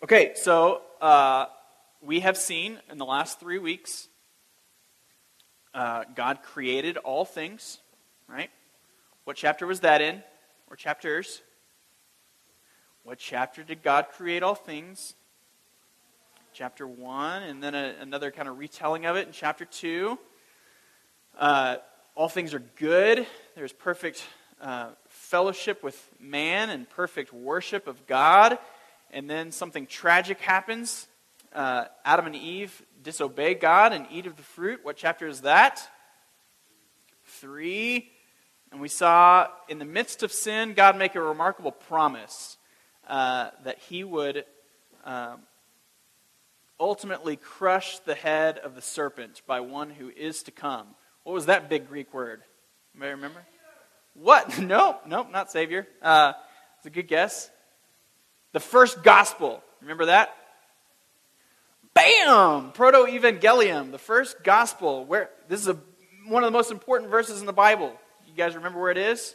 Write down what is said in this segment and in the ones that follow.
Okay, so uh, we have seen in the last three weeks uh, God created all things, right? What chapter was that in? Or chapters? What chapter did God create all things? Chapter 1, and then a, another kind of retelling of it in chapter 2. Uh, all things are good. There's perfect uh, fellowship with man and perfect worship of God. And then something tragic happens. Uh, Adam and Eve disobey God and eat of the fruit. What chapter is that? Three. And we saw in the midst of sin, God make a remarkable promise uh, that He would um, ultimately crush the head of the serpent by one who is to come. What was that big Greek word? Anybody remember? What? Nope, nope, not Savior. Uh, it's a good guess. The first gospel. Remember that? Bam! Proto Evangelium, the first gospel. Where this is a, one of the most important verses in the Bible. You guys remember where it is?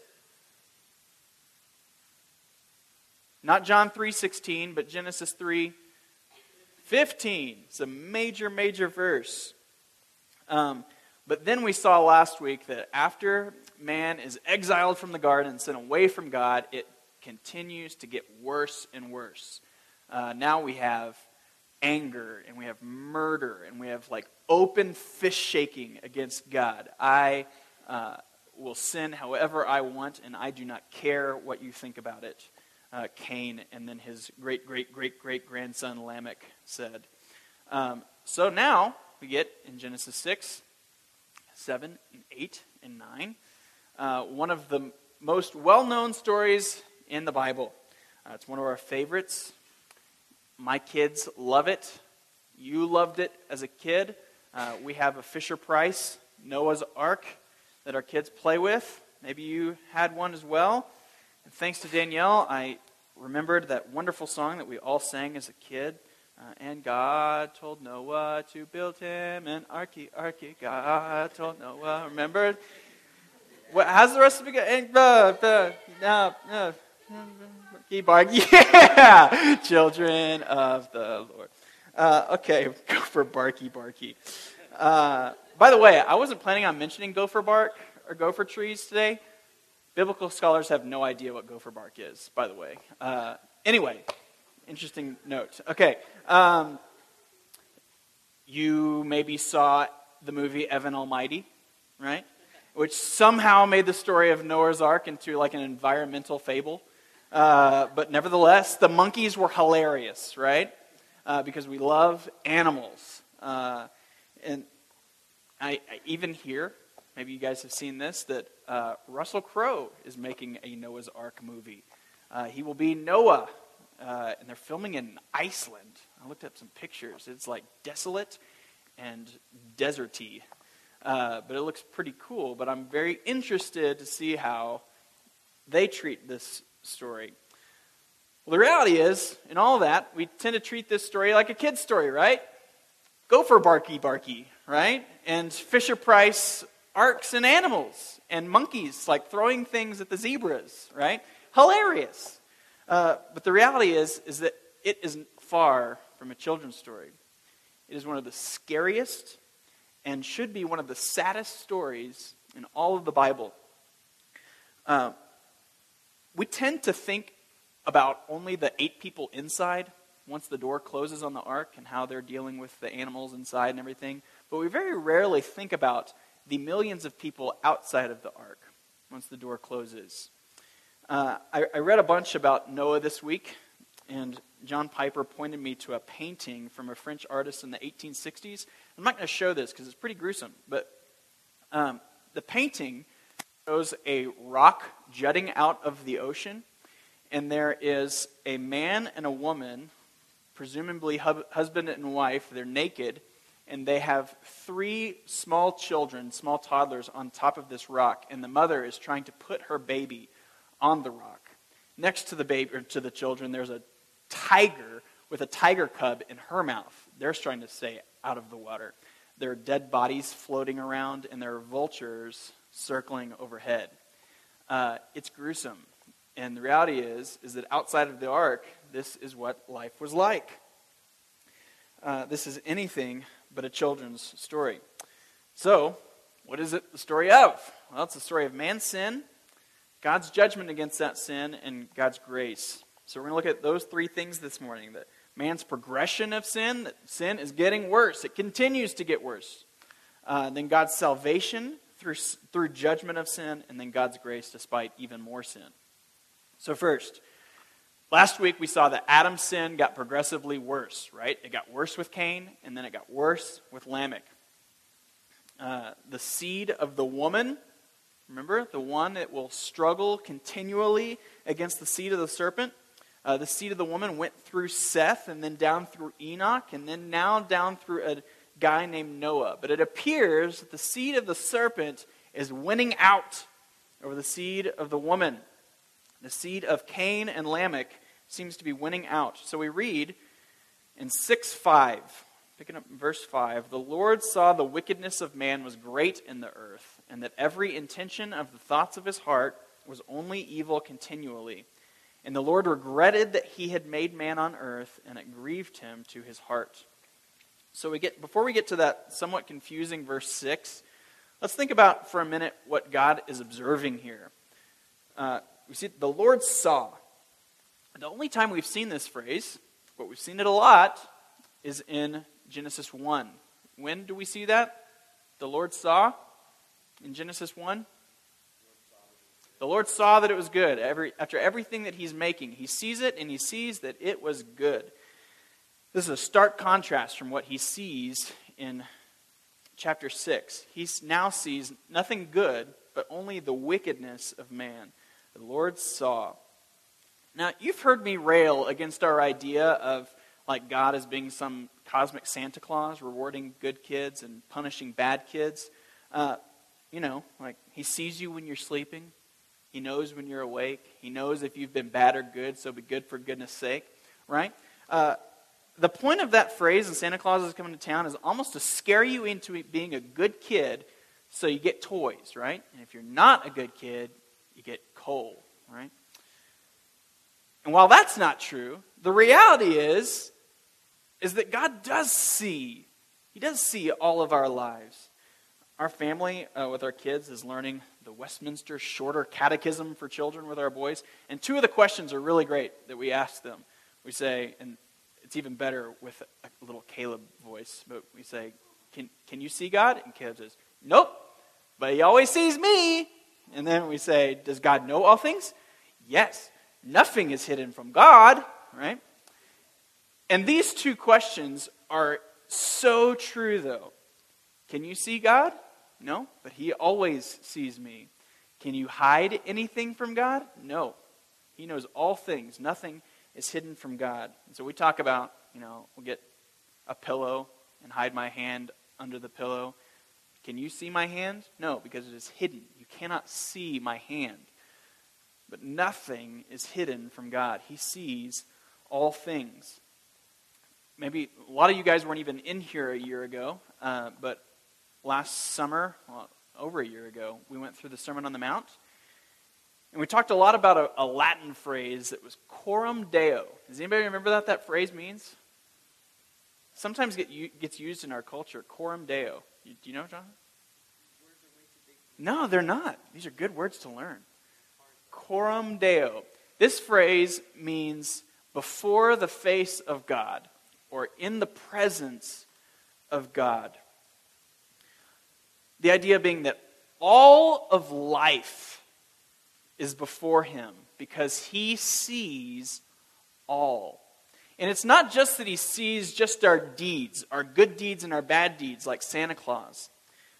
Not John 3:16, but Genesis 3:15. It's a major, major verse. Um, but then we saw last week that after man is exiled from the garden and sent away from God, it continues to get worse and worse. Uh, now we have anger and we have murder and we have like open fist shaking against God. I uh, will sin however I want and I do not care what you think about it. Uh, Cain and then his great great great great grandson Lamech said. Um, so now we get in Genesis 6, 7, and 8, and 9, uh, one of the most well known stories in the Bible. Uh, it's one of our favorites. My kids love it. You loved it as a kid. Uh, we have a Fisher Price Noah's Ark that our kids play with. Maybe you had one as well. And thanks to Danielle, I remembered that wonderful song that we all sang as a kid. Uh, and God told Noah to build him an arky, arky. God told Noah. Remember? What, how's the rest of it go? And, uh, uh, barky. Yeah! Children of the Lord. Uh, okay, gopher Barky, Barky. Uh, by the way, I wasn't planning on mentioning gopher bark or gopher trees today. Biblical scholars have no idea what gopher bark is, by the way. Uh, anyway, interesting note. Okay. Um, you maybe saw the movie Evan Almighty, right? Which somehow made the story of Noah's Ark into like an environmental fable. Uh, but nevertheless, the monkeys were hilarious, right? Uh, because we love animals. Uh, and I, I, even here, maybe you guys have seen this, that uh, Russell Crowe is making a Noah's Ark movie. Uh, he will be Noah, and they're filming in Iceland. I looked up some pictures. It's like desolate and deserty. but it looks pretty cool. But I'm very interested to see how they treat this story. Well, the reality is, in all that, we tend to treat this story like a kid's story, right? Gopher Barky Barky, right? And Fisher Price arks and animals and monkeys, like throwing things at the zebras, right? Hilarious. Uh, but the reality is, is that it isn't far from a children's story. It is one of the scariest and should be one of the saddest stories in all of the Bible. Uh, we tend to think about only the eight people inside once the door closes on the ark and how they're dealing with the animals inside and everything. But we very rarely think about the millions of people outside of the ark once the door closes. Uh, I, I read a bunch about Noah this week, and John Piper pointed me to a painting from a French artist in the 1860s. I'm not going to show this because it's pretty gruesome, but um, the painting shows a rock jutting out of the ocean, and there is a man and a woman, presumably husband and wife. They're naked, and they have three small children, small toddlers, on top of this rock, and the mother is trying to put her baby on the rock. Next to the baby or to the children, there's a tiger with a tiger cub in her mouth. They're trying to stay out of the water. There are dead bodies floating around, and there are vultures circling overhead. Uh, it's gruesome. And the reality is, is that outside of the ark, this is what life was like. Uh, this is anything but a children's story. So, what is it the story of? Well, it's the story of man's sin, God's judgment against that sin, and God's grace. So, we're going to look at those three things this morning that man's progression of sin, that sin is getting worse, it continues to get worse. Uh, then God's salvation through, through judgment of sin, and then God's grace despite even more sin. So, first, last week we saw that Adam's sin got progressively worse, right? It got worse with Cain, and then it got worse with Lamech. Uh, the seed of the woman, remember, the one that will struggle continually against the seed of the serpent. Uh, the seed of the woman went through Seth and then down through Enoch and then now down through a guy named Noah. But it appears that the seed of the serpent is winning out over the seed of the woman. The seed of Cain and Lamech seems to be winning out. So we read in 6 5, picking up verse 5 The Lord saw the wickedness of man was great in the earth, and that every intention of the thoughts of his heart was only evil continually. And the Lord regretted that he had made man on earth, and it grieved him to his heart. So we get before we get to that somewhat confusing verse 6, let's think about for a minute what God is observing here. Uh, we see the Lord saw. The only time we've seen this phrase, but we've seen it a lot, is in Genesis 1. When do we see that? The Lord saw in Genesis 1. The Lord saw that it was good. Every, after everything that He's making, He sees it and He sees that it was good. This is a stark contrast from what he sees in chapter 6. He now sees nothing good, but only the wickedness of man. The Lord saw. Now, you've heard me rail against our idea of like God as being some cosmic Santa Claus, rewarding good kids and punishing bad kids. Uh, you know, like he sees you when you're sleeping. He knows when you're awake. He knows if you've been bad or good, so be good for goodness sake, right? Uh, the point of that phrase in Santa Claus is coming to town is almost to scare you into being a good kid so you get toys, right? And if you're not a good kid, you get coal, right? And while that's not true, the reality is is that God does see. He does see all of our lives. Our family uh, with our kids is learning the Westminster Shorter Catechism for children with our boys, and two of the questions are really great that we ask them. We say, and it's even better with a little Caleb voice. But we say, Can, can you see God? And Caleb says, Nope, but he always sees me. And then we say, Does God know all things? Yes. Nothing is hidden from God, right? And these two questions are so true, though. Can you see God? No, but He always sees me. Can you hide anything from God? No. He knows all things. Nothing is hidden from God. And so we talk about, you know, we'll get a pillow and hide my hand under the pillow. Can you see my hand? No, because it is hidden. You cannot see my hand. But nothing is hidden from God. He sees all things. Maybe a lot of you guys weren't even in here a year ago, uh, but last summer, well, over a year ago, we went through the Sermon on the Mount. And we talked a lot about a, a Latin phrase that was coram deo. Does anybody remember that that phrase means? Sometimes get, gets used in our culture, coram deo. You, do you know, John? No, they're not. These are good words to learn. Coram deo. This phrase means before the face of God or in the presence of God. The idea being that all of life is before him because he sees all. And it's not just that he sees just our deeds, our good deeds and our bad deeds, like Santa Claus.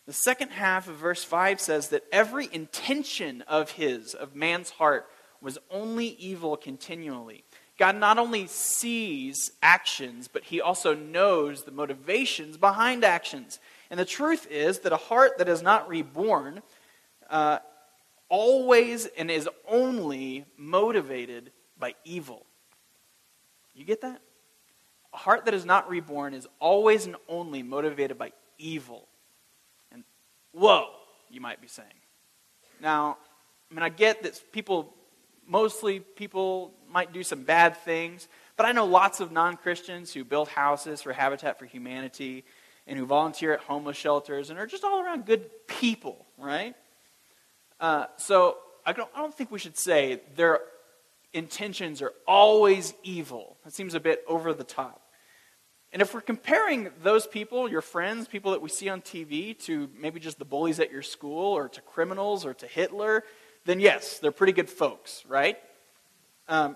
The second half of verse 5 says that every intention of his, of man's heart, was only evil continually. God not only sees actions, but he also knows the motivations behind actions. And the truth is that a heart that is not reborn uh, always and is only motivated by evil. You get that? A heart that is not reborn is always and only motivated by evil. And whoa, you might be saying. Now, I mean, I get that people, mostly people might do some bad things, But I know lots of non Christians who build houses for Habitat for Humanity and who volunteer at homeless shelters and are just all around good people, right? Uh, so I don't, I don't think we should say their intentions are always evil. That seems a bit over the top. And if we're comparing those people, your friends, people that we see on TV, to maybe just the bullies at your school or to criminals or to Hitler, then yes, they're pretty good folks, right? Um,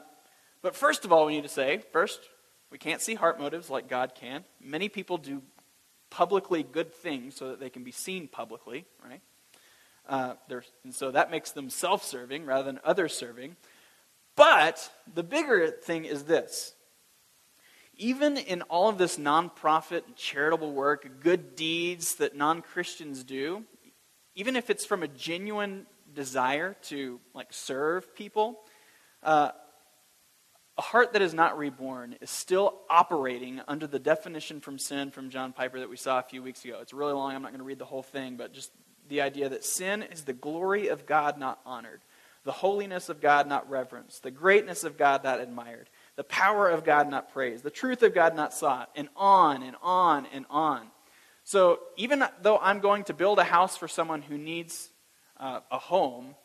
but first of all, we need to say first, we can't see heart motives like God can. Many people do publicly good things so that they can be seen publicly, right? Uh, and so that makes them self serving rather than other serving. But the bigger thing is this even in all of this nonprofit charitable work, good deeds that non Christians do, even if it's from a genuine desire to like serve people, uh, a heart that is not reborn is still operating under the definition from sin from John Piper that we saw a few weeks ago. It's really long. I'm not going to read the whole thing, but just the idea that sin is the glory of God not honored, the holiness of God not reverenced, the greatness of God not admired, the power of God not praised, the truth of God not sought, and on and on and on. So even though I'm going to build a house for someone who needs uh, a home,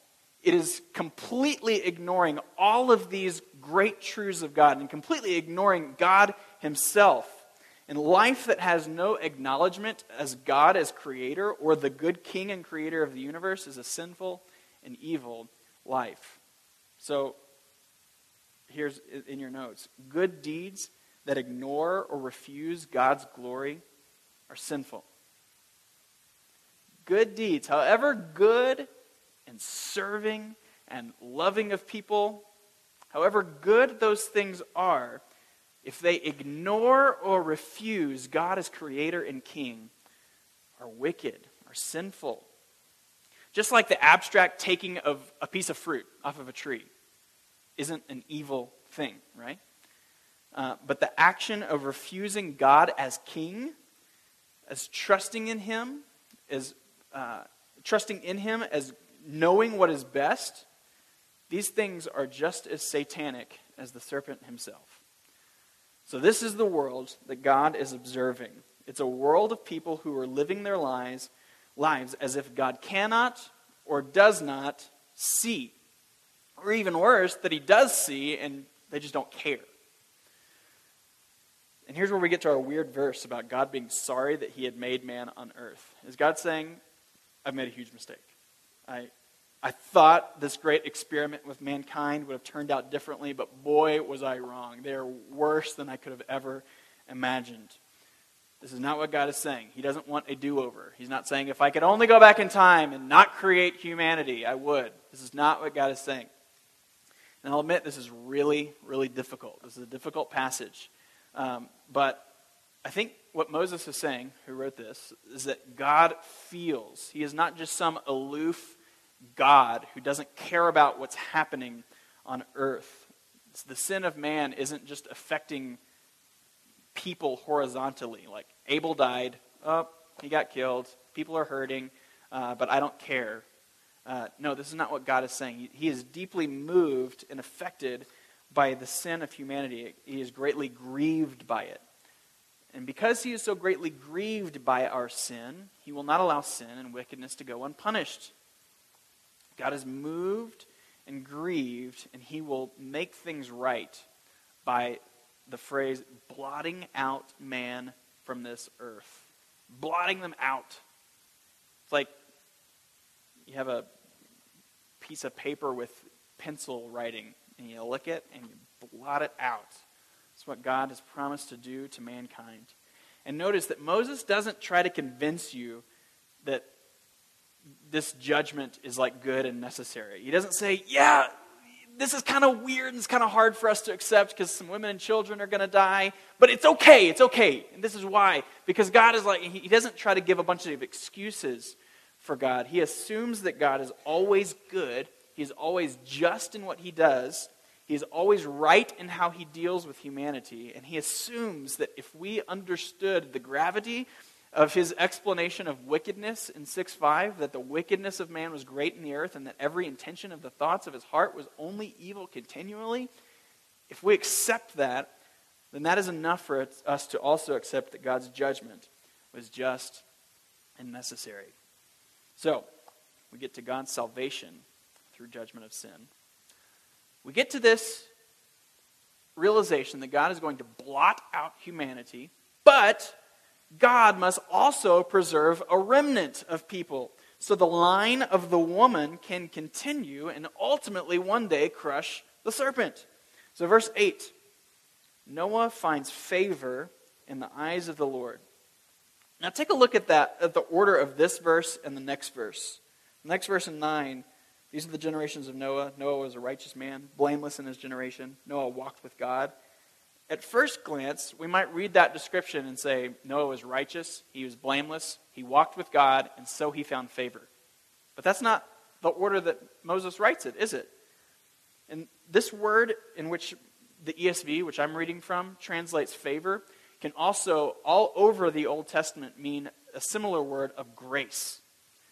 it is completely ignoring all of these great truths of God and completely ignoring God Himself. And life that has no acknowledgement as God as creator or the good king and creator of the universe is a sinful and evil life. So, here's in your notes good deeds that ignore or refuse God's glory are sinful. Good deeds, however good and serving and loving of people, however good those things are, if they ignore or refuse God as creator and king, are wicked, are sinful. Just like the abstract taking of a piece of fruit off of a tree isn't an evil thing, right? Uh, but the action of refusing God as king, as trusting in Him, as uh, trusting in Him as knowing what is best, these things are just as satanic as the serpent himself. So, this is the world that God is observing. It's a world of people who are living their lives, lives as if God cannot or does not see. Or even worse, that he does see and they just don't care. And here's where we get to our weird verse about God being sorry that he had made man on earth. Is God saying, I've made a huge mistake? I, I thought this great experiment with mankind would have turned out differently, but boy, was I wrong. They are worse than I could have ever imagined. This is not what God is saying. He doesn't want a do over. He's not saying, if I could only go back in time and not create humanity, I would. This is not what God is saying. And I'll admit, this is really, really difficult. This is a difficult passage. Um, but I think what Moses is saying, who wrote this, is that God feels. He is not just some aloof God who doesn't care about what's happening on earth. The sin of man isn't just affecting people horizontally. Like Abel died, oh, he got killed, people are hurting, uh, but I don't care. Uh, no, this is not what God is saying. He is deeply moved and affected by the sin of humanity. He is greatly grieved by it. And because he is so greatly grieved by our sin, he will not allow sin and wickedness to go unpunished. God is moved and grieved, and he will make things right by the phrase blotting out man from this earth. Blotting them out. It's like you have a piece of paper with pencil writing, and you lick it and you blot it out. It's what God has promised to do to mankind. And notice that Moses doesn't try to convince you that this judgment is like good and necessary. He doesn't say, yeah, this is kind of weird and it's kind of hard for us to accept because some women and children are going to die, but it's okay, it's okay. And this is why. Because God is like, he doesn't try to give a bunch of excuses for God. He assumes that God is always good, He's always just in what He does, he is always right in how he deals with humanity, and he assumes that if we understood the gravity of his explanation of wickedness in 6 5, that the wickedness of man was great in the earth, and that every intention of the thoughts of his heart was only evil continually, if we accept that, then that is enough for us to also accept that God's judgment was just and necessary. So, we get to God's salvation through judgment of sin. We get to this realization that God is going to blot out humanity, but God must also preserve a remnant of people. So the line of the woman can continue and ultimately one day crush the serpent. So, verse 8 Noah finds favor in the eyes of the Lord. Now, take a look at that, at the order of this verse and the next verse. The next verse in 9 these are the generations of Noah. Noah was a righteous man, blameless in his generation. Noah walked with God. At first glance, we might read that description and say Noah was righteous, he was blameless, he walked with God, and so he found favor. But that's not the order that Moses writes it, is it? And this word, in which the ESV, which I'm reading from, translates favor, can also, all over the Old Testament, mean a similar word of grace.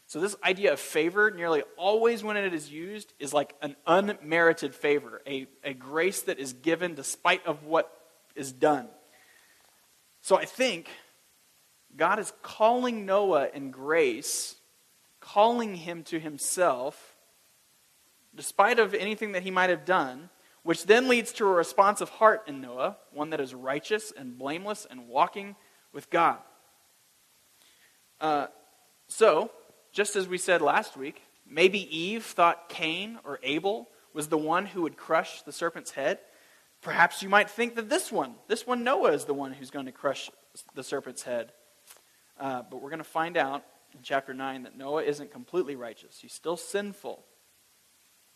So, this idea of favor, nearly always when it is used, is like an unmerited favor, a, a grace that is given despite of what is done. So, I think God is calling Noah in grace, calling him to himself, despite of anything that he might have done, which then leads to a responsive heart in Noah, one that is righteous and blameless and walking with God. Uh, so, just as we said last week, maybe Eve thought Cain or Abel was the one who would crush the serpent's head. Perhaps you might think that this one, this one Noah, is the one who's going to crush the serpent's head. Uh, but we're going to find out in chapter 9 that Noah isn't completely righteous. He's still sinful.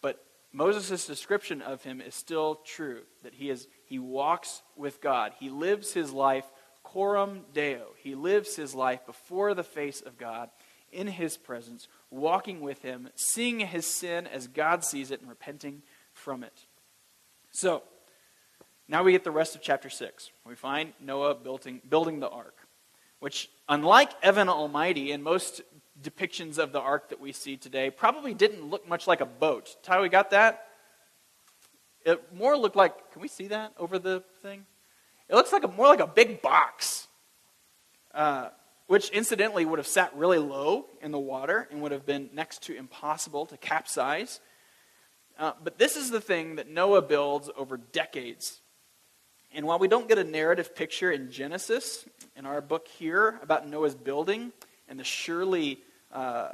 But Moses' description of him is still true that he, is, he walks with God. He lives his life coram deo. He lives his life before the face of God in his presence, walking with him, seeing his sin as God sees it, and repenting from it. So, now we get the rest of chapter 6. We find Noah building, building the ark, which, unlike Evan Almighty and most depictions of the ark that we see today, probably didn't look much like a boat. Ty, we got that? It more looked like, can we see that over the thing? It looks like a, more like a big box. Uh, which incidentally would have sat really low in the water and would have been next to impossible to capsize. Uh, but this is the thing that Noah builds over decades. And while we don't get a narrative picture in Genesis, in our book here, about Noah's building and the surely, uh,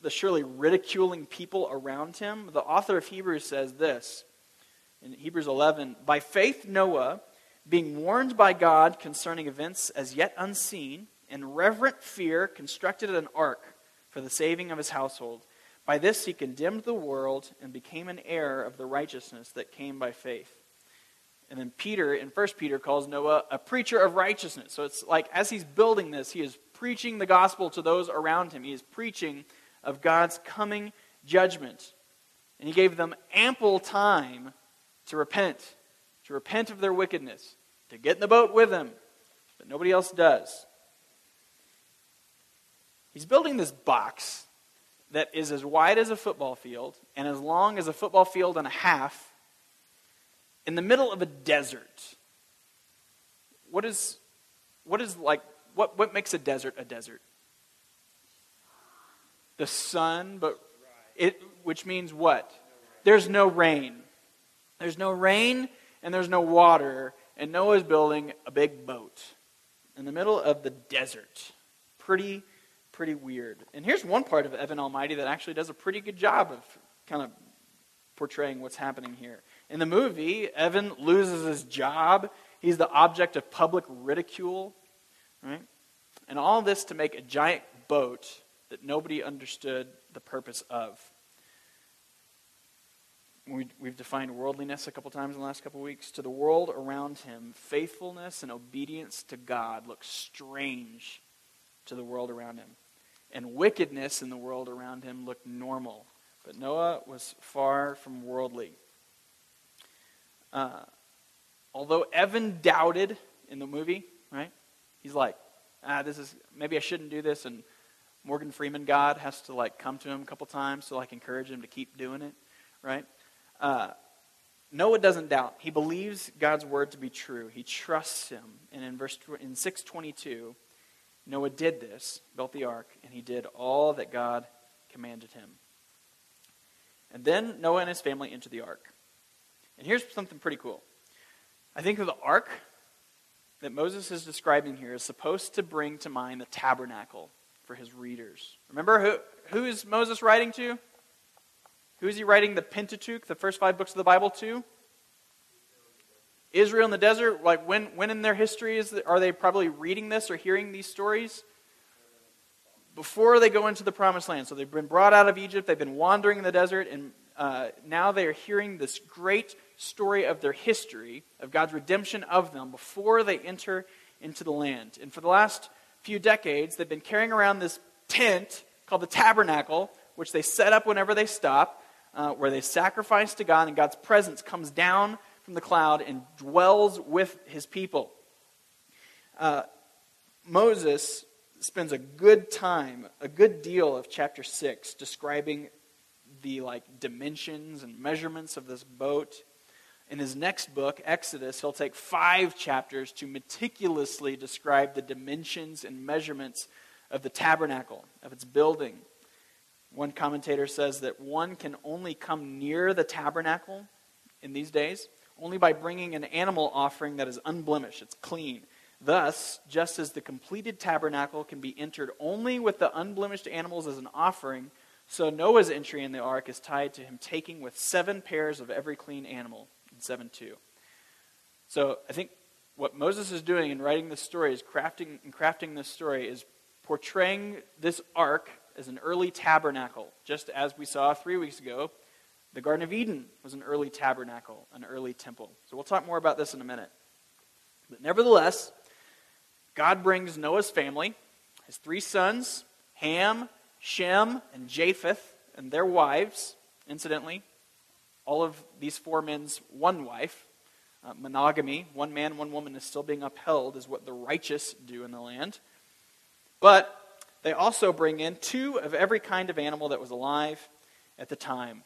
the surely ridiculing people around him, the author of Hebrews says this in Hebrews 11 By faith, Noah, being warned by God concerning events as yet unseen, in reverent fear, constructed an ark for the saving of his household. By this he condemned the world and became an heir of the righteousness that came by faith. And then Peter, in 1 Peter, calls Noah a preacher of righteousness. So it's like as he's building this, he is preaching the gospel to those around him. He is preaching of God's coming judgment. And he gave them ample time to repent, to repent of their wickedness, to get in the boat with him. But nobody else does. He's building this box that is as wide as a football field and as long as a football field and a half in the middle of a desert. What is, what is like, what, what makes a desert a desert? The sun, but it, which means what? There's no rain. There's no rain and there's no water, and Noah's building a big boat in the middle of the desert. Pretty pretty weird. And here's one part of Evan Almighty that actually does a pretty good job of kind of portraying what's happening here. In the movie, Evan loses his job. He's the object of public ridicule, right? And all this to make a giant boat that nobody understood the purpose of. We, have defined worldliness a couple times in the last couple weeks. To the world around him, faithfulness and obedience to God looks strange to the world around him and wickedness in the world around him looked normal. But Noah was far from worldly. Uh, although Evan doubted in the movie, right? He's like, ah, this is, maybe I shouldn't do this. And Morgan Freeman God has to like come to him a couple times to like encourage him to keep doing it, right? Uh, Noah doesn't doubt. He believes God's word to be true. He trusts him. And in verse in 622, Noah did this, built the ark, and he did all that God commanded him. And then Noah and his family enter the ark. And here's something pretty cool. I think of the ark that Moses is describing here is supposed to bring to mind the tabernacle for his readers. Remember who, who is Moses writing to? Who is he writing the Pentateuch, the first five books of the Bible, to? Israel in the desert. Like when, when in their history is the, are they probably reading this or hearing these stories? Before they go into the promised land. So they've been brought out of Egypt, they've been wandering in the desert, and uh, now they are hearing this great story of their history, of God's redemption of them, before they enter into the land. And for the last few decades, they've been carrying around this tent called the tabernacle, which they set up whenever they stop, uh, where they sacrifice to God, and God's presence comes down from the cloud and dwells with his people. Uh, Moses spends a good time, a good deal of chapter 6 describing the like dimensions and measurements of this boat. In his next book, Exodus, he'll take five chapters to meticulously describe the dimensions and measurements of the tabernacle, of its building. One commentator says that one can only come near the tabernacle in these days only by bringing an animal offering that is unblemished, it's clean. Thus, just as the completed tabernacle can be entered only with the unblemished animals as an offering, so Noah's entry in the ark is tied to him taking with seven pairs of every clean animal in 7 2. So I think what Moses is doing in writing this story is crafting and crafting this story is portraying this ark as an early tabernacle, just as we saw three weeks ago. The Garden of Eden was an early tabernacle, an early temple. So we'll talk more about this in a minute. But nevertheless, God brings Noah's family, his three sons, Ham, Shem, and Japheth, and their wives, incidentally. All of these four men's one wife. Uh, monogamy, one man, one woman, is still being upheld, is what the righteous do in the land. But they also bring in two of every kind of animal that was alive at the time.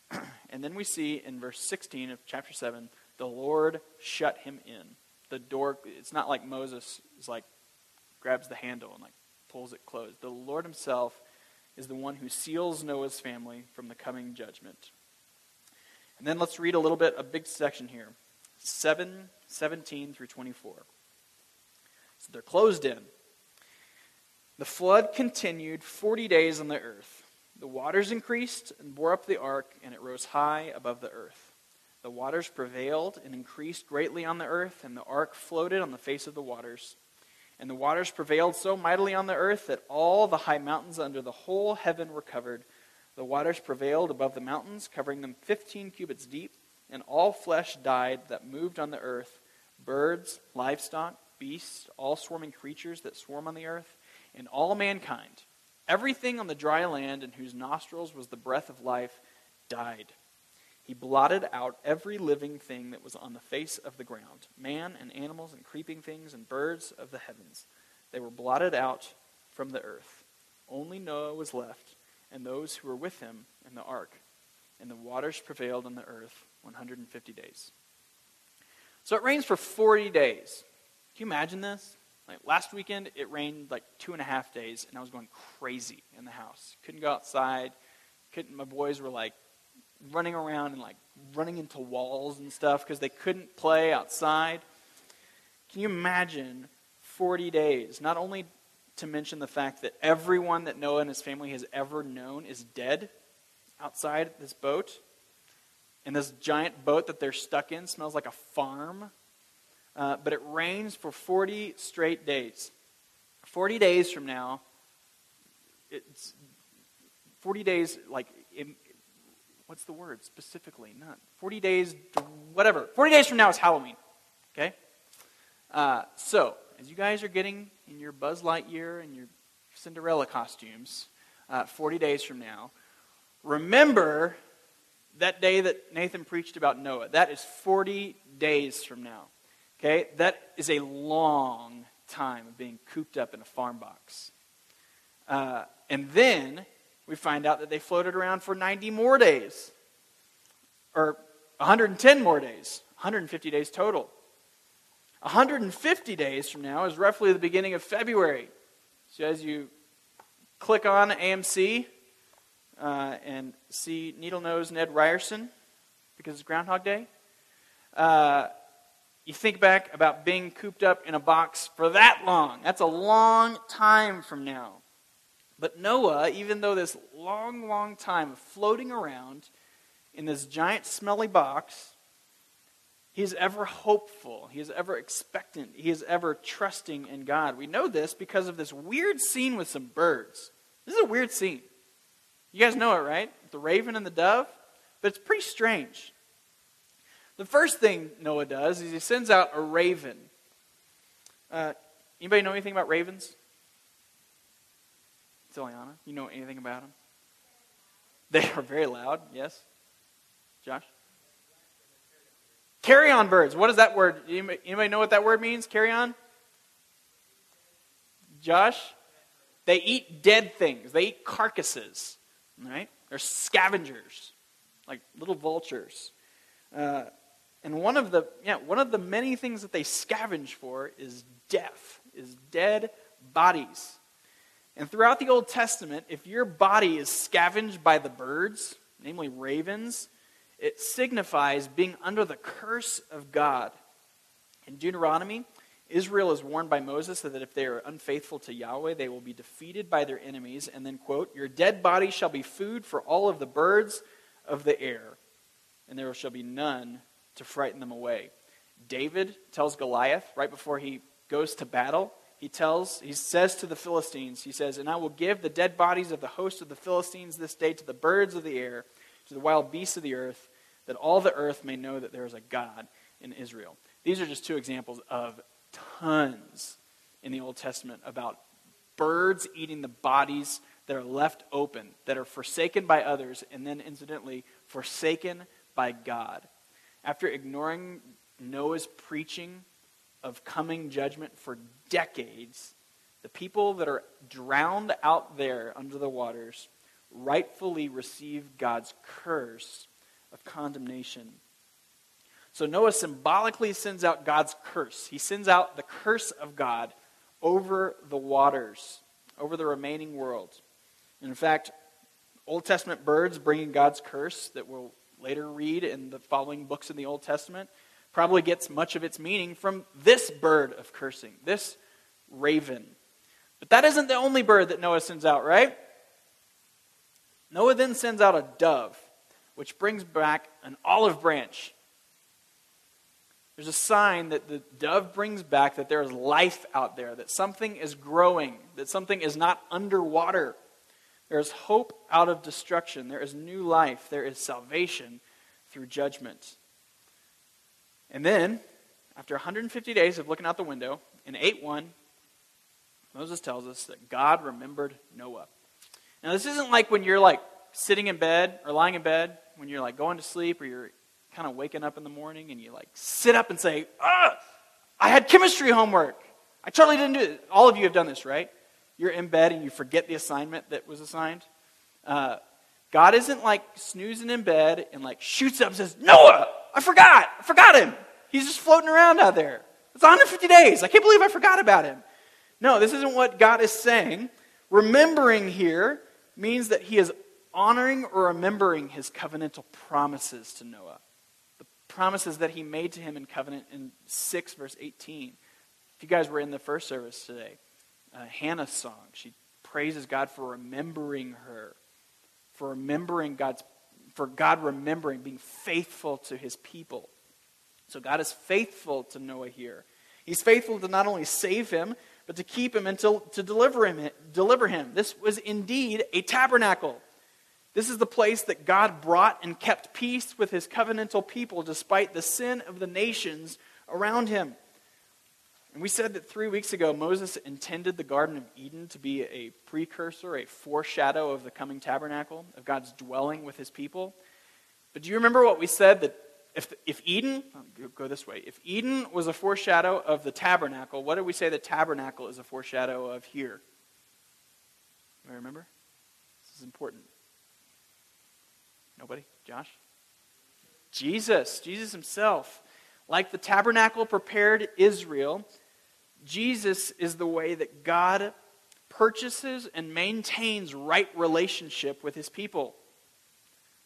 and then we see in verse 16 of chapter 7, the Lord shut him in. The door, it's not like Moses is like, grabs the handle and like pulls it closed. The Lord himself is the one who seals Noah's family from the coming judgment. And then let's read a little bit, a big section here 7, 17 through 24. So they're closed in. The flood continued 40 days on the earth. The waters increased and bore up the ark, and it rose high above the earth. The waters prevailed and increased greatly on the earth, and the ark floated on the face of the waters. And the waters prevailed so mightily on the earth that all the high mountains under the whole heaven were covered. The waters prevailed above the mountains, covering them fifteen cubits deep, and all flesh died that moved on the earth birds, livestock, beasts, all swarming creatures that swarm on the earth, and all mankind. Everything on the dry land in whose nostrils was the breath of life died. He blotted out every living thing that was on the face of the ground man and animals and creeping things and birds of the heavens. They were blotted out from the earth. Only Noah was left, and those who were with him in the ark. And the waters prevailed on the earth 150 days. So it rains for 40 days. Can you imagine this? Like last weekend, it rained like two and a half days, and I was going crazy in the house. Couldn't go outside. Couldn't. My boys were like running around and like running into walls and stuff because they couldn't play outside. Can you imagine 40 days? Not only to mention the fact that everyone that Noah and his family has ever known is dead outside this boat. And this giant boat that they're stuck in smells like a farm. Uh, but it rains for 40 straight days. 40 days from now, it's 40 days, like, what's the word specifically? Not 40 days, whatever. 40 days from now is Halloween. Okay? Uh, so, as you guys are getting in your Buzz Lightyear and your Cinderella costumes, uh, 40 days from now, remember that day that Nathan preached about Noah. That is 40 days from now. Okay? That is a long time of being cooped up in a farm box. Uh, and then we find out that they floated around for 90 more days. Or 110 more days, 150 days total. 150 days from now is roughly the beginning of February. So as you click on AMC uh, and see Needle Nose Ned Ryerson, because it's Groundhog Day, uh, you think back about being cooped up in a box for that long. That's a long time from now. But Noah, even though this long, long time of floating around in this giant smelly box, he is ever hopeful. He is ever expectant. He is ever trusting in God. We know this because of this weird scene with some birds. This is a weird scene. You guys know it, right? The raven and the dove? But it's pretty strange. The first thing Noah does is he sends out a raven. Uh, anybody know anything about ravens? It's Eliana. you know anything about them? They are very loud, yes. Josh? Carrion birds. What is that word? Anybody know what that word means? Carrion? Josh? They eat dead things. They eat carcasses. Right? They're scavengers, like little vultures. Uh, and one of the yeah, one of the many things that they scavenge for is death, is dead bodies. And throughout the Old Testament, if your body is scavenged by the birds, namely ravens, it signifies being under the curse of God. In Deuteronomy, Israel is warned by Moses that if they are unfaithful to Yahweh, they will be defeated by their enemies. And then, quote, Your dead body shall be food for all of the birds of the air, and there shall be none to frighten them away. David tells Goliath right before he goes to battle, he tells, he says to the Philistines, he says, And I will give the dead bodies of the host of the Philistines this day to the birds of the air to the wild beasts of the earth, that all the earth may know that there is a God in Israel. These are just two examples of tons in the Old Testament about birds eating the bodies that are left open, that are forsaken by others, and then incidentally forsaken by God. After ignoring Noah's preaching of coming judgment for decades, the people that are drowned out there under the waters rightfully receive God's curse of condemnation. So Noah symbolically sends out God's curse. He sends out the curse of God over the waters, over the remaining world. And in fact, Old Testament birds bringing God's curse that we'll later read in the following books in the Old Testament probably gets much of its meaning from this bird of cursing, this raven. But that isn't the only bird that Noah sends out, right? Noah then sends out a dove, which brings back an olive branch. There's a sign that the dove brings back that there is life out there, that something is growing, that something is not underwater. There is hope out of destruction. There is new life. There is salvation through judgment. And then, after 150 days of looking out the window, in 8 1, Moses tells us that God remembered Noah. Now, this isn't like when you're like sitting in bed or lying in bed, when you're like going to sleep or you're kind of waking up in the morning and you like sit up and say, ah, I had chemistry homework. I totally didn't do it. All of you have done this, right? You're in bed and you forget the assignment that was assigned. Uh, God isn't like snoozing in bed and like shoots up and says, Noah, I forgot. I forgot him. He's just floating around out there. It's 150 days. I can't believe I forgot about him. No, this isn't what God is saying. Remembering here means that he is honoring or remembering his covenantal promises to Noah. The promises that he made to him in covenant in 6, verse 18. If you guys were in the first service today, uh, Hannah's song, she praises God for remembering her, for remembering God's, for God remembering, being faithful to his people. So God is faithful to Noah here. He's faithful to not only save him, but to keep him until to deliver him, deliver him. This was indeed a tabernacle. This is the place that God brought and kept peace with his covenantal people despite the sin of the nations around him. And we said that three weeks ago, Moses intended the Garden of Eden to be a precursor, a foreshadow of the coming tabernacle, of God's dwelling with his people. But do you remember what we said? That if, if Eden, go this way, if Eden was a foreshadow of the tabernacle, what did we say the tabernacle is a foreshadow of here? I remember? This is important. Nobody? Josh? Jesus, Jesus himself. Like the tabernacle prepared Israel, Jesus is the way that God purchases and maintains right relationship with his people.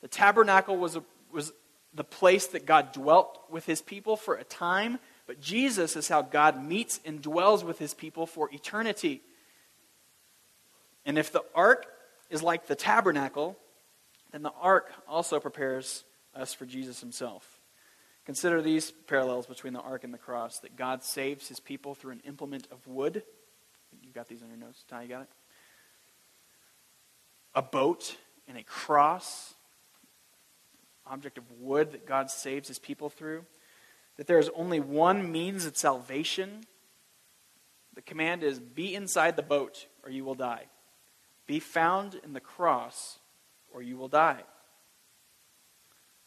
The tabernacle was, a, was the place that God dwelt with his people for a time, but Jesus is how God meets and dwells with his people for eternity. And if the ark is like the tabernacle, then the ark also prepares us for Jesus himself. Consider these parallels between the ark and the cross that God saves his people through an implement of wood. You've got these on your notes. Ty, you got it? A boat and a cross, object of wood that God saves his people through. That there is only one means of salvation. The command is be inside the boat or you will die. Be found in the cross or you will die.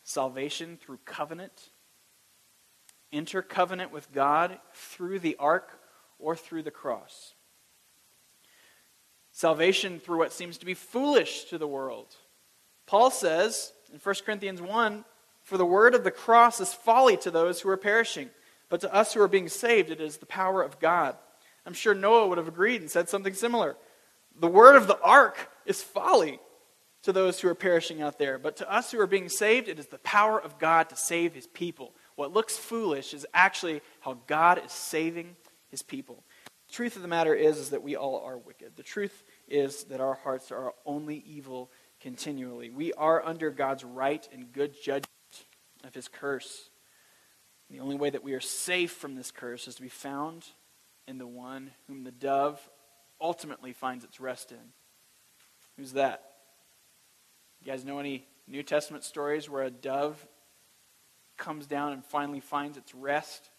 Salvation through covenant. Enter covenant with God through the ark or through the cross. Salvation through what seems to be foolish to the world. Paul says in 1 Corinthians 1 For the word of the cross is folly to those who are perishing, but to us who are being saved, it is the power of God. I'm sure Noah would have agreed and said something similar. The word of the ark is folly to those who are perishing out there. But to us who are being saved, it is the power of God to save his people. What looks foolish is actually how God is saving his people. The truth of the matter is, is that we all are wicked. The truth is that our hearts are only evil continually. We are under God's right and good judgment of his curse. The only way that we are safe from this curse is to be found in the one whom the dove ultimately finds its rest in. Who's that? You guys know any New Testament stories where a dove comes down and finally finds its rest?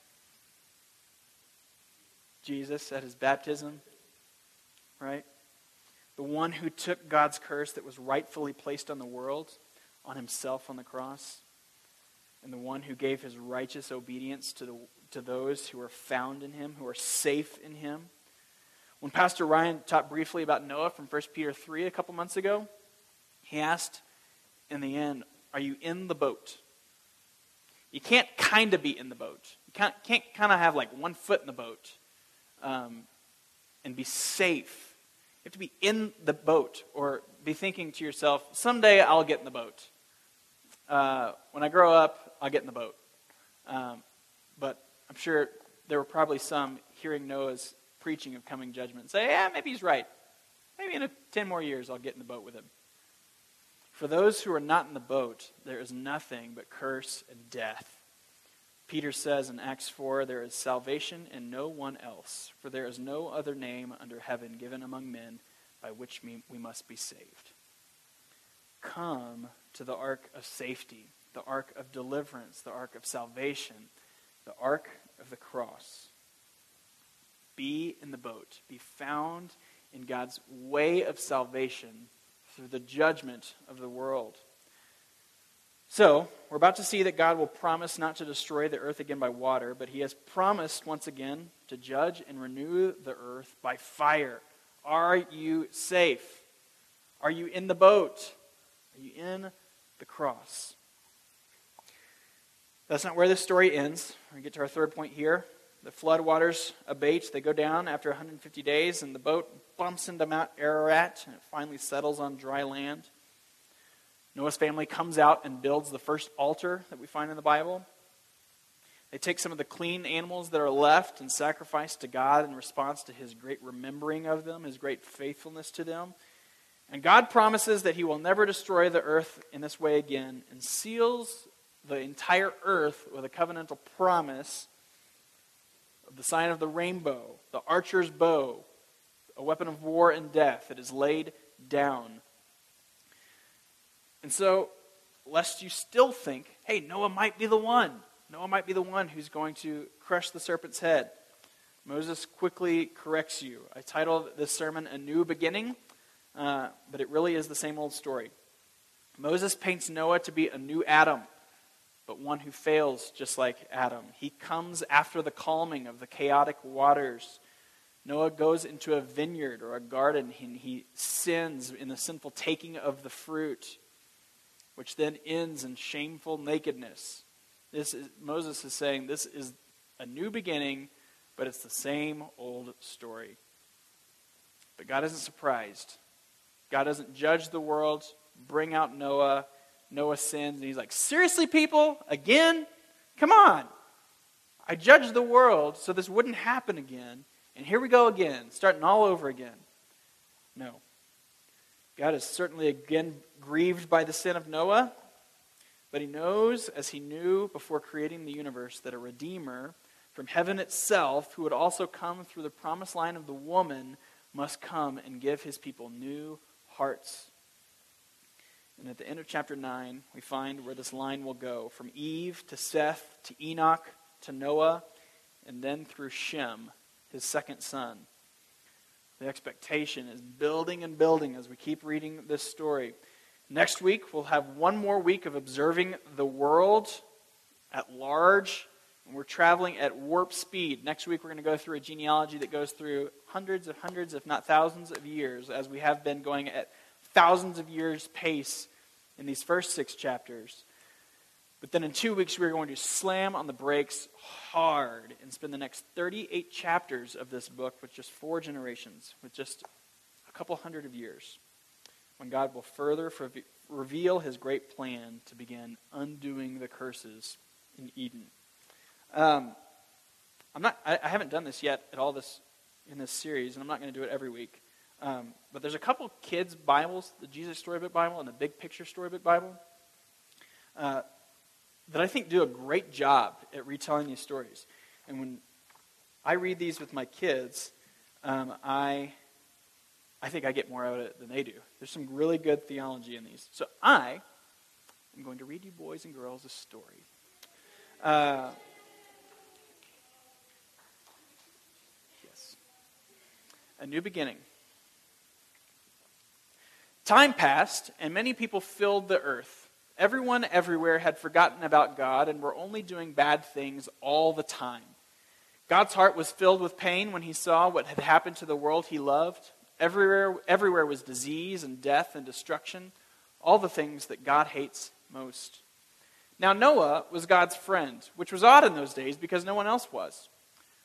Jesus at his baptism, right? The one who took God's curse that was rightfully placed on the world on himself on the cross, and the one who gave his righteous obedience to, the, to those who are found in him, who are safe in him. When Pastor Ryan taught briefly about Noah from 1 Peter 3 a couple months ago, he asked in the end, Are you in the boat? You can't kind of be in the boat. You can't, can't kind of have like one foot in the boat um, and be safe. You have to be in the boat or be thinking to yourself, Someday I'll get in the boat. Uh, when I grow up, I'll get in the boat. Um, but I'm sure there were probably some hearing Noah's preaching of coming judgment and say, yeah, maybe he's right. Maybe in a, 10 more years I'll get in the boat with him. For those who are not in the boat, there is nothing but curse and death. Peter says in Acts 4 there is salvation in no one else, for there is no other name under heaven given among men by which we must be saved. Come to the ark of safety, the ark of deliverance, the ark of salvation, the ark of the cross. Be in the boat, be found in God's way of salvation through the judgment of the world. So, we're about to see that God will promise not to destroy the earth again by water, but he has promised once again to judge and renew the earth by fire. Are you safe? Are you in the boat? Are you in the cross? That's not where this story ends. We get to our third point here. The flood waters abate. They go down after 150 days, and the boat bumps into Mount Ararat, and it finally settles on dry land. Noah's family comes out and builds the first altar that we find in the Bible. They take some of the clean animals that are left and sacrifice to God in response to his great remembering of them, his great faithfulness to them. And God promises that he will never destroy the earth in this way again and seals the entire earth with a covenantal promise of the sign of the rainbow, the archer's bow, a weapon of war and death that is laid down. And so, lest you still think, hey, Noah might be the one. Noah might be the one who's going to crush the serpent's head. Moses quickly corrects you. I titled this sermon A New Beginning, uh, but it really is the same old story. Moses paints Noah to be a new Adam but one who fails just like Adam. He comes after the calming of the chaotic waters. Noah goes into a vineyard or a garden and he sins in the sinful taking of the fruit. Which then ends in shameful nakedness. This is, Moses is saying this is a new beginning, but it's the same old story. But God isn't surprised. God doesn't judge the world, bring out Noah. Noah sins, and he's like, Seriously, people? Again? Come on. I judged the world so this wouldn't happen again. And here we go again, starting all over again. No. God is certainly again grieved by the sin of Noah, but he knows, as he knew before creating the universe, that a Redeemer from heaven itself, who would also come through the promised line of the woman, must come and give his people new hearts. And at the end of chapter 9, we find where this line will go from Eve to Seth to Enoch to Noah, and then through Shem, his second son. The expectation is building and building as we keep reading this story. Next week, we'll have one more week of observing the world at large. And we're traveling at warp speed. Next week, we're going to go through a genealogy that goes through hundreds of hundreds, if not thousands of years, as we have been going at thousands of years pace in these first six chapters. But then in two weeks, we're going to slam on the brakes hard and spend the next 38 chapters of this book with just four generations, with just a couple hundred of years, when God will further reveal his great plan to begin undoing the curses in Eden. Um, I'm not, I, I, haven't done this yet at all this in this series, and I'm not going to do it every week. Um, but there's a couple kids' Bibles, the Jesus Storybook Bible and the Big Picture Storybook Bible. Uh, that I think do a great job at retelling these stories. And when I read these with my kids, um, I, I think I get more out of it than they do. There's some really good theology in these. So I am going to read you boys and girls a story. Uh, yes. A new beginning. Time passed, and many people filled the earth. Everyone everywhere had forgotten about God and were only doing bad things all the time. God's heart was filled with pain when he saw what had happened to the world he loved. Everywhere, everywhere was disease and death and destruction, all the things that God hates most. Now, Noah was God's friend, which was odd in those days because no one else was.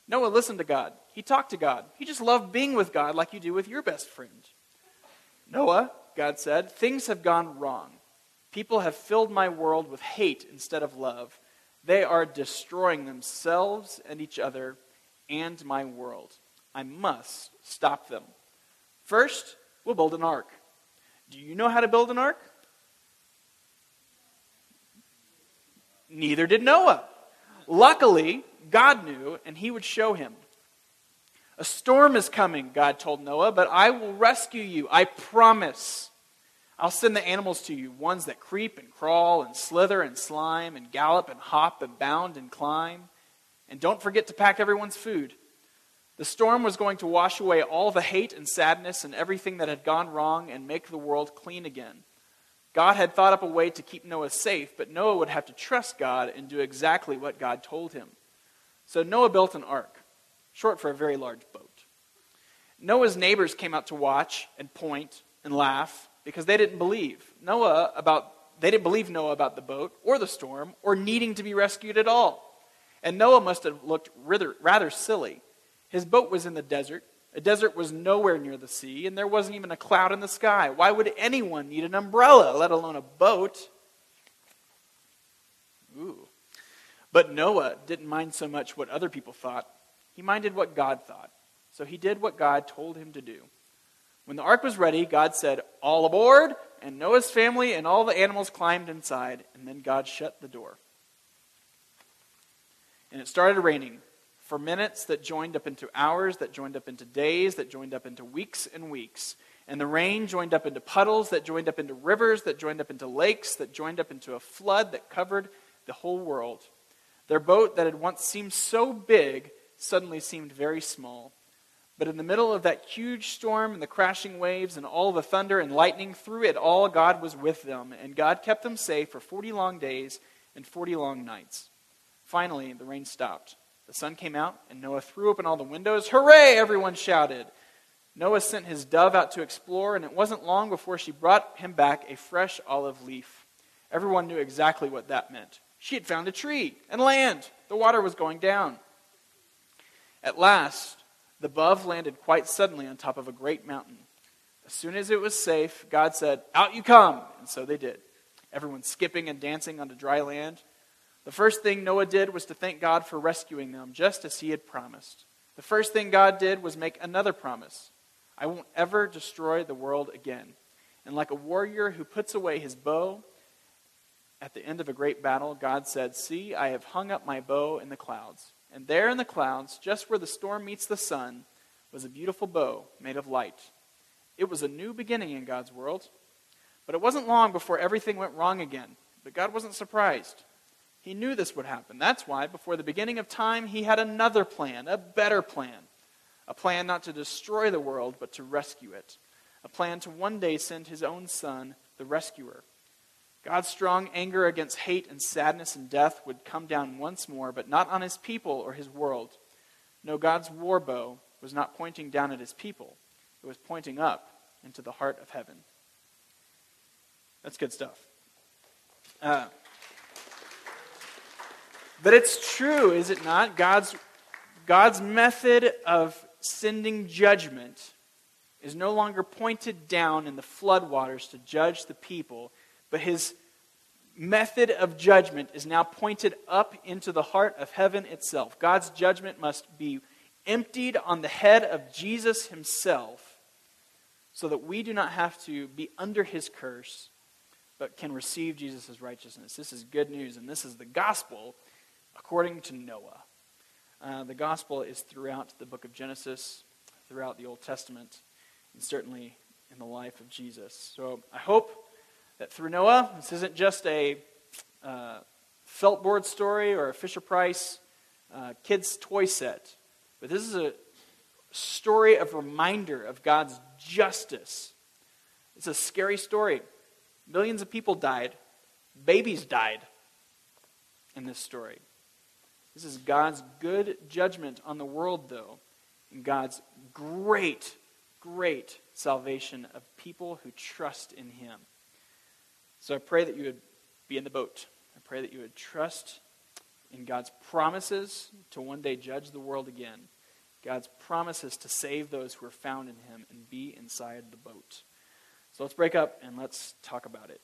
Noah listened to God. He talked to God. He just loved being with God like you do with your best friend. Noah, God said, things have gone wrong. People have filled my world with hate instead of love. They are destroying themselves and each other and my world. I must stop them. First, we'll build an ark. Do you know how to build an ark? Neither did Noah. Luckily, God knew, and he would show him. A storm is coming, God told Noah, but I will rescue you. I promise. I'll send the animals to you, ones that creep and crawl and slither and slime and gallop and hop and bound and climb. And don't forget to pack everyone's food. The storm was going to wash away all the hate and sadness and everything that had gone wrong and make the world clean again. God had thought up a way to keep Noah safe, but Noah would have to trust God and do exactly what God told him. So Noah built an ark, short for a very large boat. Noah's neighbors came out to watch and point and laugh because they didn't believe Noah about they didn't believe Noah about the boat or the storm or needing to be rescued at all. And Noah must have looked rather, rather silly. His boat was in the desert. A desert was nowhere near the sea, and there wasn't even a cloud in the sky. Why would anyone need an umbrella, let alone a boat? Ooh. But Noah didn't mind so much what other people thought. He minded what God thought. So he did what God told him to do. When the ark was ready, God said, All aboard! And Noah's family and all the animals climbed inside, and then God shut the door. And it started raining for minutes that joined up into hours, that joined up into days, that joined up into weeks and weeks. And the rain joined up into puddles, that joined up into rivers, that joined up into lakes, that joined up into a flood that covered the whole world. Their boat that had once seemed so big suddenly seemed very small. But in the middle of that huge storm and the crashing waves and all the thunder and lightning, through it all, God was with them, and God kept them safe for 40 long days and 40 long nights. Finally, the rain stopped. The sun came out, and Noah threw open all the windows. Hooray! Everyone shouted. Noah sent his dove out to explore, and it wasn't long before she brought him back a fresh olive leaf. Everyone knew exactly what that meant. She had found a tree and land. The water was going down. At last, the dove landed quite suddenly on top of a great mountain. As soon as it was safe, God said, Out you come! And so they did. Everyone skipping and dancing onto dry land. The first thing Noah did was to thank God for rescuing them, just as he had promised. The first thing God did was make another promise I won't ever destroy the world again. And like a warrior who puts away his bow at the end of a great battle, God said, See, I have hung up my bow in the clouds. And there in the clouds, just where the storm meets the sun, was a beautiful bow made of light. It was a new beginning in God's world. But it wasn't long before everything went wrong again. But God wasn't surprised. He knew this would happen. That's why, before the beginning of time, he had another plan, a better plan. A plan not to destroy the world, but to rescue it. A plan to one day send his own son, the rescuer. God's strong anger against hate and sadness and death would come down once more, but not on his people or his world. No, God's war bow was not pointing down at his people, it was pointing up into the heart of heaven. That's good stuff. Uh, but it's true, is it not? God's, God's method of sending judgment is no longer pointed down in the floodwaters to judge the people, but his method of judgment is now pointed up into the heart of heaven itself. God's judgment must be emptied on the head of Jesus himself so that we do not have to be under his curse, but can receive Jesus' righteousness. This is good news, and this is the gospel according to Noah. Uh, the gospel is throughout the book of Genesis, throughout the Old Testament, and certainly in the life of Jesus. So I hope that through Noah, this isn't just a uh, felt board story or a Fisher Price uh, kids' toy set, but this is a story of reminder of God's justice. It's a scary story. Millions of people died, babies died in this story. This is God's good judgment on the world, though, and God's great, great salvation of people who trust in Him. So I pray that you would be in the boat. I pray that you would trust in God's promises to one day judge the world again. God's promises to save those who are found in Him and be inside the boat. So let's break up and let's talk about it.